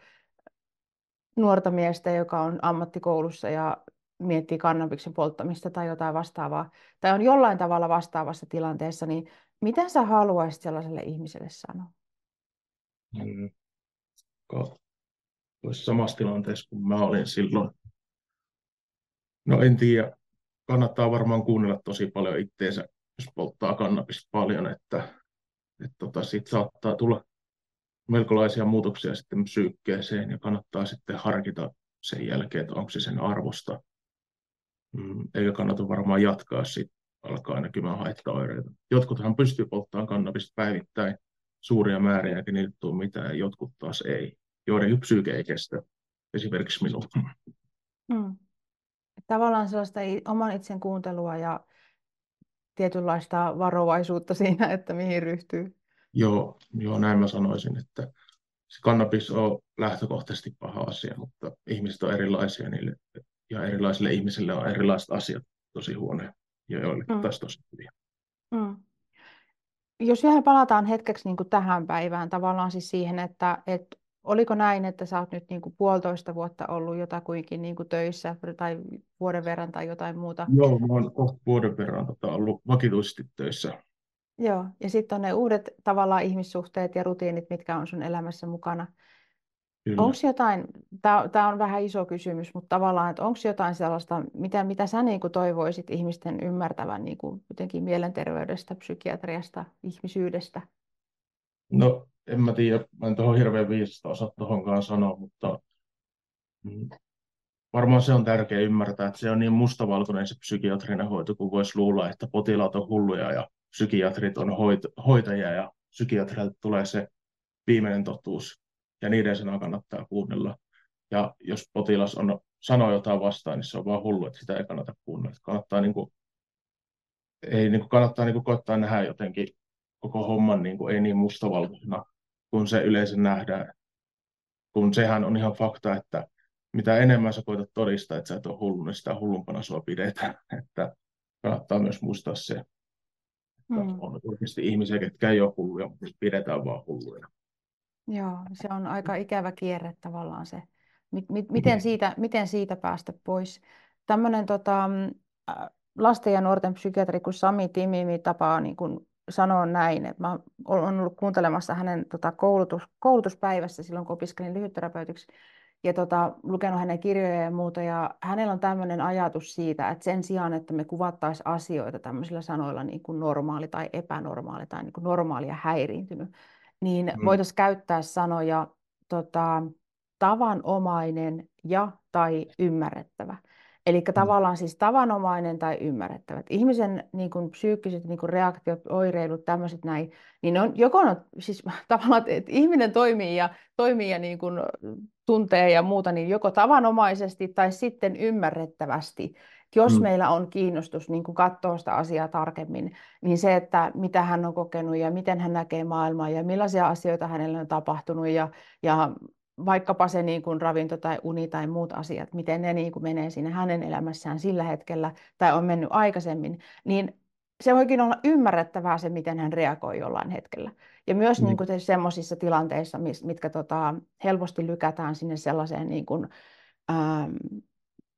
nuorta miestä, joka on ammattikoulussa ja miettii kannabiksen polttamista tai jotain vastaavaa, tai on jollain tavalla vastaavassa tilanteessa, niin mitä sä haluaisit sellaiselle ihmiselle sanoa? Mm. Olisi samassa tilanteessa kuin mä olin silloin. No en tiedä, kannattaa varmaan kuunnella tosi paljon itteensä, jos polttaa kannabista paljon, että, että tota, siitä saattaa tulla melkolaisia muutoksia sitten psyykkeeseen ja kannattaa sitten harkita sen jälkeen, että onko se sen arvosta. Mm, eikä kannata varmaan jatkaa sitten alkaa näkymään haittaoireita. Jotkuthan pystyy polttamaan kannabista päivittäin suuria määriä, eikä niille tule mitään, jotkut taas ei, joiden psyyke ei kestä, esimerkiksi minun. Mm. Tavallaan sellaista oman itsen kuuntelua ja tietynlaista varovaisuutta siinä, että mihin ryhtyy. Joo, joo, näin mä sanoisin, että se kannabis on lähtökohtaisesti paha asia, mutta ihmiset on erilaisia niille, ja erilaisille ihmisille on erilaiset asiat tosi huonoja ja joillekin mm. taas tosi hyviä. Mm. Jos vielä palataan hetkeksi niin kuin tähän päivään, tavallaan siis siihen, että, että oliko näin, että sä oot nyt niin kuin puolitoista vuotta ollut jotakuinkin niin kuin töissä tai vuoden verran tai jotain muuta? Joo, mä oon kohta vuoden verran tota, ollut vakituisesti töissä. Joo, ja sitten on ne uudet tavallaan ihmissuhteet ja rutiinit, mitkä on sun elämässä mukana. Onko jotain, tämä on vähän iso kysymys, mutta tavallaan, että onko jotain sellaista, mitä, mitä sä niin kuin toivoisit ihmisten ymmärtävän niin kuin jotenkin mielenterveydestä, psykiatriasta, ihmisyydestä? No, en mä tiedä, mä en tuohon hirveän viisasta osaa tuohonkaan sanoa, mutta mm, varmaan se on tärkeää ymmärtää, että se on niin mustavalkoinen se psykiatrinen hoito, kun voisi luulla, että potilaat on hulluja ja psykiatrit on hoit- hoitajia ja psykiatrilta tulee se viimeinen totuus ja niiden sanaa kannattaa kuunnella. Ja jos potilas on, sanoo jotain vastaan, niin se on vaan hullu, että sitä ei kannata kuunnella. Kannattaa, niin kuin, ei, niin kuin, kannattaa niin kuin, koittaa nähdä jotenkin koko homman niin kuin, ei niin mustavalkoisena, kun se yleensä nähdään. Kun sehän on ihan fakta, että mitä enemmän sä koetat todistaa, että sä et ole hullu, niin sitä hullumpana sua pidetään. *laughs* Että kannattaa myös muistaa se, Mm. On oikeasti ihmisiä, ketkä ei ole hulluja, mutta pidetään vaan hulluja. Joo, se on aika ikävä kierre tavallaan se. Miten niin. siitä, miten siitä päästä pois? Tämmöinen tota, lasten ja nuorten psykiatri kuin Sami Timimi tapaa niin kuin sanoa näin, että mä olen ollut kuuntelemassa hänen tota, koulutus, koulutuspäivässä silloin, kun opiskelin lyhytterapeutiksi ja tota, lukenut hänen kirjoja ja muuta. Ja hänellä on tämmöinen ajatus siitä, että sen sijaan, että me kuvattaisiin asioita tämmöisillä sanoilla niin kuin normaali tai epänormaali tai niin kuin normaali ja häiriintynyt, niin mm. voitaisiin käyttää sanoja tota, tavanomainen ja tai ymmärrettävä. Eli mm. tavallaan siis tavanomainen tai ymmärrettävä. ihmisen niin kuin, psyykkiset niin kuin, reaktiot, oireilut, tämmöiset näin, niin ne on joko on, siis *laughs* tavallaan, että ihminen toimii ja, toimii ja niin kuin, tuntee ja muuta, niin joko tavanomaisesti tai sitten ymmärrettävästi. Jos mm. meillä on kiinnostus niin kuin katsoa sitä asiaa tarkemmin, niin se, että mitä hän on kokenut ja miten hän näkee maailmaa ja millaisia asioita hänelle on tapahtunut ja, ja vaikkapa se niin kuin ravinto tai uni tai muut asiat, miten ne niin kuin menee sinne hänen elämässään sillä hetkellä tai on mennyt aikaisemmin, niin se voikin olla ymmärrettävää se, miten hän reagoi jollain hetkellä. Ja myös mm. niin kuin semmoisissa tilanteissa, mitkä tota, helposti lykätään sinne sellaiseen niin kuin, ähm,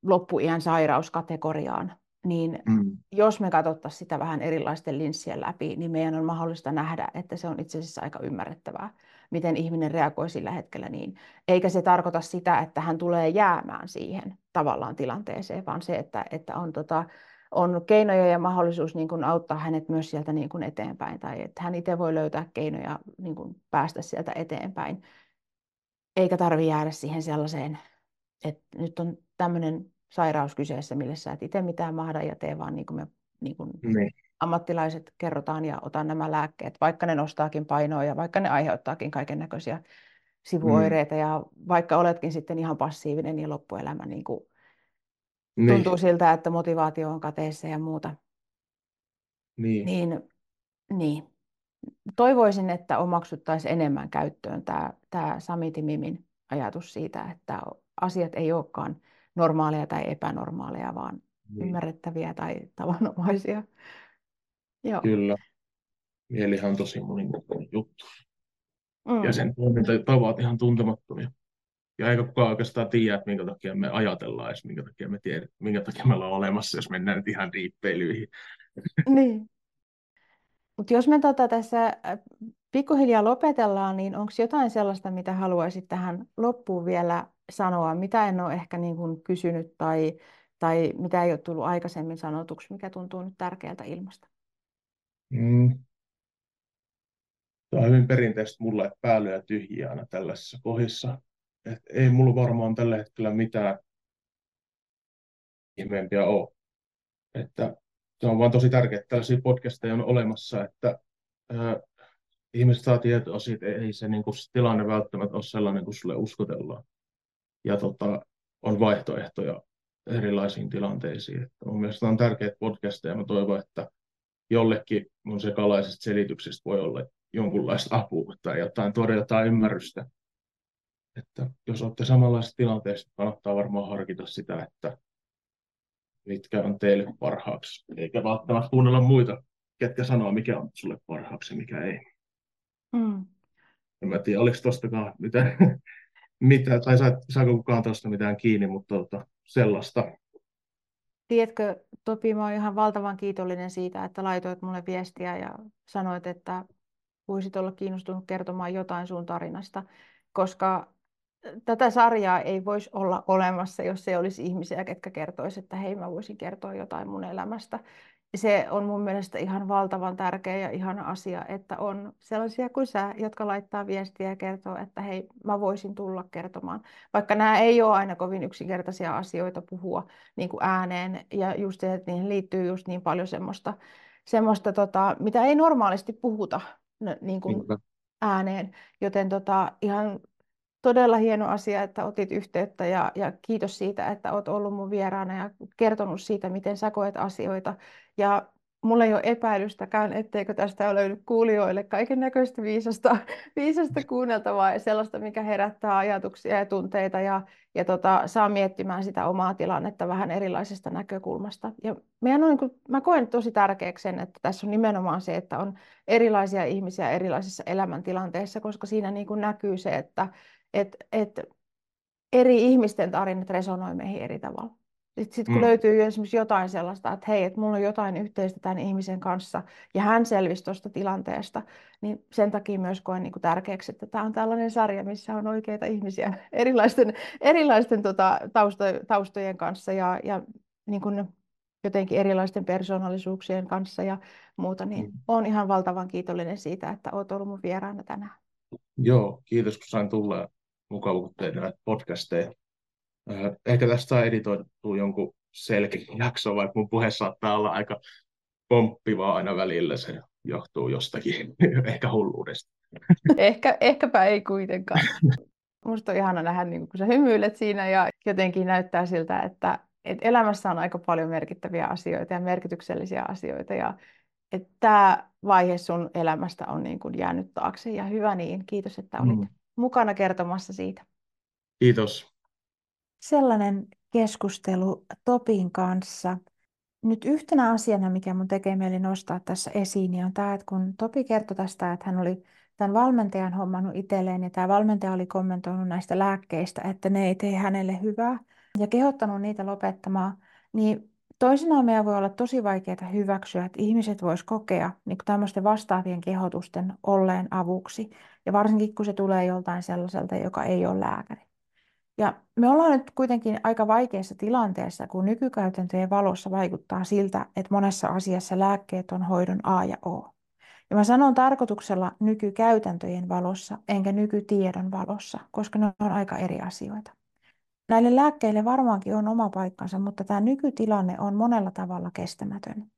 loppuiän sairauskategoriaan, niin mm. jos me katsottaisiin sitä vähän erilaisten linssien läpi, niin meidän on mahdollista nähdä, että se on itse asiassa aika ymmärrettävää, miten ihminen reagoi sillä hetkellä niin. Eikä se tarkoita sitä, että hän tulee jäämään siihen tavallaan tilanteeseen, vaan se, että, että on, tota, on keinoja ja mahdollisuus niin kuin auttaa hänet myös sieltä niin kuin eteenpäin, tai että hän itse voi löytää keinoja niin kuin päästä sieltä eteenpäin, eikä tarvitse jäädä siihen sellaiseen, että nyt on tämmöinen sairaus kyseessä, millä sä et itse mitään mahda ja tee vaan niin kuin me niin kuin niin. Ammattilaiset kerrotaan ja otan nämä lääkkeet, vaikka ne nostaakin painoa ja vaikka ne aiheuttaakin kaiken näköisiä sivuoireita mm. ja vaikka oletkin sitten ihan passiivinen ja loppuelämä niin kuin niin. tuntuu siltä, että motivaatio on kateessa ja muuta. Niin. Niin, niin. Toivoisin, että omaksuttaisiin enemmän käyttöön tämä, tämä Sami Timimin ajatus siitä, että asiat ei olekaan normaaleja tai epänormaaleja, vaan Niin. ymmärrettäviä tai tavanomaisia. Joo. Kyllä. Mielihän on tosi monimutkainen juttu. Mm. Ja sen toimintatavat ihan tuntemattomia. Ja eikä kukaan oikeastaan tiedä, että minkä takia me ajatellaan edes, minkä takia me tiedät, minkä takia me ollaan olemassa, jos mennään nyt ihan riippeilyihin. Niin. Mutta jos me tota tässä äh, pikkuhiljaa lopetellaan, niin onko jotain sellaista, mitä haluaisit tähän loppuun vielä sanoa, mitä en ole ehkä niin kuin kysynyt tai, tai mitä ei ole tullut aikaisemmin sanotuksi, mikä tuntuu nyt tärkeältä ilmasta? Mm. Tämä on hyvin perinteistä mulle, että pää lyö tyhjiä aina tällaisissa kohdissa. Et ei mulla varmaan tällä hetkellä mitään ihmeempiä ole. Että se on vaan tosi tärkeää, että tällaisia podcasteja on olemassa, että ää, ihmiset saa tietoa siitä, ei se, niin kuin, se tilanne välttämättä ole sellainen kuin sulle uskotellaan. Ja tota, on vaihtoehtoja erilaisiin tilanteisiin. Että mun mielestä on tärkeitä podcasteja. Mä toivon, että jollekin mun sekalaisesta selityksestä voi olla jonkunlaista apua tai jotain, tuoda jotain ymmärrystä. Että jos olette samanlaisessa tilanteessa, niin kannattaa varmaan harkita sitä, että mitkä on teille parhaaksi, eikä välttämättä kuunnella muita, ketkä sanoo, mikä on sulle parhaaksi ja mikä ei. Mm. En mä tiedä, oliko tostakaan mitään, *laughs* mitä, tai saako kukaan tuosta mitään kiinni, mutta tota, sellaista. Tiedätkö, Topi, mä oon ihan valtavan kiitollinen siitä, että laitoit mulle viestiä ja sanoit, että voisit olla kiinnostunut kertomaan jotain sun tarinasta, koska tätä sarjaa ei voisi olla olemassa, jos ei olisi ihmisiä, ketkä kertoisivat, että hei, mä voisin kertoa jotain mun elämästä se on mun mielestä ihan valtavan tärkeä ja ihana asia, että on sellaisia kuin sä, jotka laittaa viestiä ja kertoo, että hei, mä voisin tulla kertomaan. Vaikka nämä ei ole aina kovin yksinkertaisia asioita puhua niin kuin ääneen ja just se, että niihin liittyy just niin paljon semmoista, semmoista tota, mitä ei normaalisti puhuta niin kuin ääneen. Joten tota, ihan todella hieno asia, että otit yhteyttä ja, ja kiitos siitä, että olet ollut mun vieraana ja kertonut siitä, miten sä koet asioita. Ja mulla ei ole epäilystäkään, etteikö tästä ole löydy kuulijoille kaiken näköistä viisasta, *laughs* viisasta kuunneltavaa ja sellaista, mikä herättää ajatuksia ja tunteita ja, ja tota, saa miettimään sitä omaa tilannetta vähän erilaisesta näkökulmasta. Ja meidän on, niin kuin, mä koen tosi tärkeäksi sen, että tässä on nimenomaan se, että on erilaisia ihmisiä erilaisissa elämäntilanteissa, koska siinä niin kuin näkyy se, että et, et eri ihmisten tarinat resonoi meihin eri tavalla. Sitten sit kun mm. löytyy esimerkiksi jotain sellaista, että hei, että mulla on jotain yhteistä tämän ihmisen kanssa ja hän selvisi tuosta tilanteesta, niin sen takia myös koen niin kuin tärkeäksi, että tämä on tällainen sarja, missä on oikeita ihmisiä *laughs* erilaisten, erilaisten tota, tausto, taustojen kanssa ja, ja niin kuin jotenkin erilaisten persoonallisuuksien kanssa ja muuta, niin mm. olen ihan valtavan kiitollinen siitä, että olet ollut mun vieraana tänään. Joo, kiitos kun sain tulla mukava, kun tein näitä podcasteja. Äh, ehkä tästä saa editoitua jonkun selkeä jakso, vaikka mun puhe saattaa olla aika pomppivaa aina välillä. Se johtuu jostakin, *laughs* ehkä hulluudesta. Ehkä, ehkäpä ei kuitenkaan. *laughs* Musta on ihana nähdä, niin kun sä hymyilet siinä ja jotenkin näyttää siltä, että, että elämässä on aika paljon merkittäviä asioita ja merkityksellisiä asioita. Ja että tämä vaihe sun elämästä on niin kuin jäänyt taakse ja hyvä niin. Kiitos, että olit mm. Mukana kertomassa siitä. Kiitos. Sellainen keskustelu Topin kanssa. Nyt yhtenä asiana, mikä mun tekee mieli nostaa tässä esiin, niin on tämä, että kun Topi kertoi tästä, että hän oli tämän valmentajan hommannut itselleen ja tämä valmentaja oli kommentoinut näistä lääkkeistä, että ne ei tee hänelle hyvää ja kehottanut niitä lopettamaan, niin Toisinaan meidän voi olla tosi vaikeaa hyväksyä, että ihmiset vois kokea niin tämmöisten vastaavien kehotusten olleen avuksi, ja varsinkin kun se tulee joltain sellaiselta, joka ei ole lääkäri. Ja me ollaan nyt kuitenkin aika vaikeassa tilanteessa, kun nykykäytäntöjen valossa vaikuttaa siltä, että monessa asiassa lääkkeet on hoidon A ja O. Ja mä sanon tarkoituksella nykykäytäntöjen valossa, enkä nykytiedon valossa, koska ne on aika eri asioita. Näille lääkkeille varmaankin on oma paikkansa, mutta tämä nykytilanne on monella tavalla kestämätön.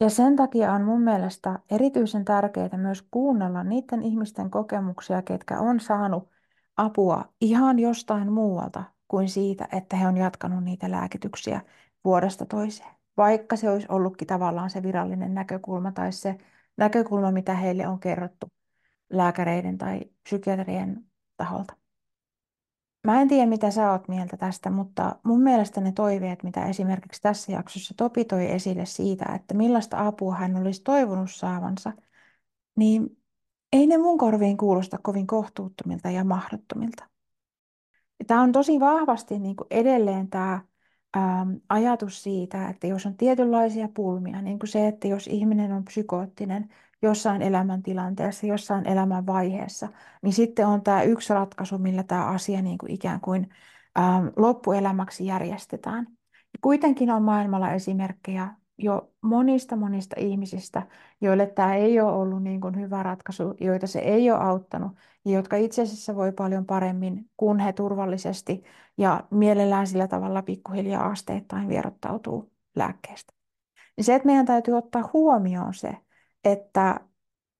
Ja sen takia on mun mielestä erityisen tärkeää myös kuunnella niiden ihmisten kokemuksia, ketkä on saanut apua ihan jostain muualta kuin siitä, että he on jatkanut niitä lääkityksiä vuodesta toiseen. Vaikka se olisi ollutkin tavallaan se virallinen näkökulma tai se näkökulma, mitä heille on kerrottu lääkäreiden tai psykiatrien taholta Mä en tiedä, mitä sä oot mieltä tästä, mutta mun mielestä ne toiveet, mitä esimerkiksi tässä jaksossa Topi toi esille siitä, että millaista apua hän olisi toivonut saavansa, niin ei ne mun korviin kuulosta kovin kohtuuttomilta ja mahdottomilta. Tämä on tosi vahvasti niin kuin edelleen tämä ähm, ajatus siitä, että jos on tietynlaisia pulmia, niin kuin se, että jos ihminen on psykoottinen jossain elämäntilanteessa, jossain elämän vaiheessa, niin sitten on tämä yksi ratkaisu, millä tämä asia niin kuin ikään kuin ähm, loppuelämäksi järjestetään. Ja kuitenkin on maailmalla esimerkkejä jo monista monista ihmisistä, joille tämä ei ole ollut niin kuin hyvä ratkaisu, joita se ei ole auttanut ja jotka itse asiassa voi paljon paremmin, kun he turvallisesti ja mielellään sillä tavalla pikkuhiljaa asteittain vierottautuu lääkkeestä. Niin se, että meidän täytyy ottaa huomioon se, että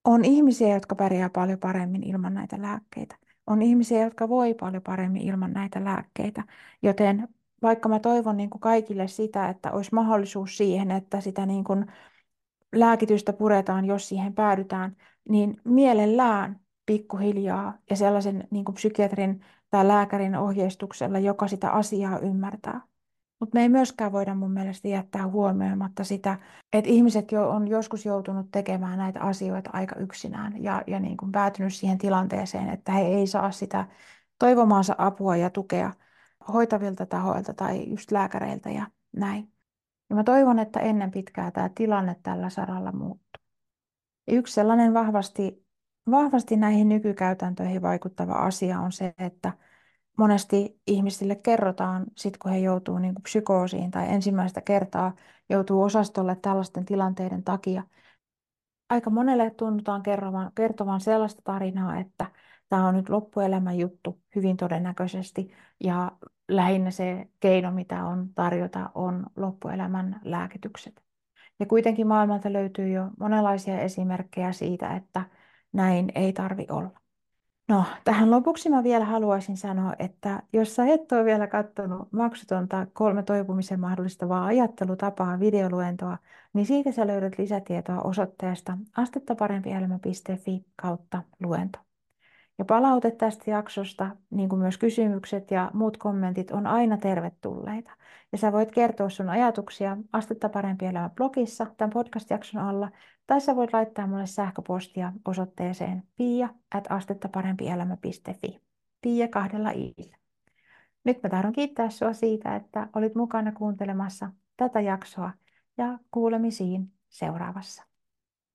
on ihmisiä, jotka pärjää paljon paremmin ilman näitä lääkkeitä. On ihmisiä, jotka voi paljon paremmin ilman näitä lääkkeitä. Joten vaikka mä toivon niin kuin kaikille sitä, että olisi mahdollisuus siihen, että sitä niin kuin lääkitystä puretaan, jos siihen päädytään, niin mielellään pikkuhiljaa ja sellaisen niin kuin psykiatrin tai lääkärin ohjeistuksella, joka sitä asiaa ymmärtää. Mutta me ei myöskään voida mun mielestä jättää huomioimatta sitä, että ihmiset jo on joskus joutunut tekemään näitä asioita aika yksinään ja, ja niin kuin päätynyt siihen tilanteeseen, että he ei saa sitä toivomaansa apua ja tukea hoitavilta tahoilta tai just lääkäreiltä ja näin. Ja mä toivon, että ennen pitkää tämä tilanne tällä saralla muuttuu. Yksi sellainen vahvasti, vahvasti näihin nykykäytäntöihin vaikuttava asia on se, että monesti ihmisille kerrotaan, sit kun he joutuu niin kuin psykoosiin tai ensimmäistä kertaa joutuu osastolle tällaisten tilanteiden takia. Aika monelle tunnutaan kertovan, kertovan sellaista tarinaa, että tämä on nyt loppuelämän juttu hyvin todennäköisesti ja lähinnä se keino, mitä on tarjota, on loppuelämän lääkitykset. Ja kuitenkin maailmalta löytyy jo monenlaisia esimerkkejä siitä, että näin ei tarvi olla. No, tähän lopuksi mä vielä haluaisin sanoa, että jos sä et ole vielä katsonut maksutonta kolme toipumisen mahdollistavaa ajattelutapaa videoluentoa, niin siitä sä löydät lisätietoa osoitteesta astettaparempielämä.fi kautta luento. Ja palaute tästä jaksosta, niin kuin myös kysymykset ja muut kommentit, on aina tervetulleita. Ja sä voit kertoa sun ajatuksia Astetta parempi elämä blogissa tämän podcast-jakson alla, tai sä voit laittaa mulle sähköpostia osoitteeseen pia at. Pia kahdella iillä. Nyt mä tahdon kiittää sua siitä, että olit mukana kuuntelemassa tätä jaksoa ja kuulemisiin seuraavassa.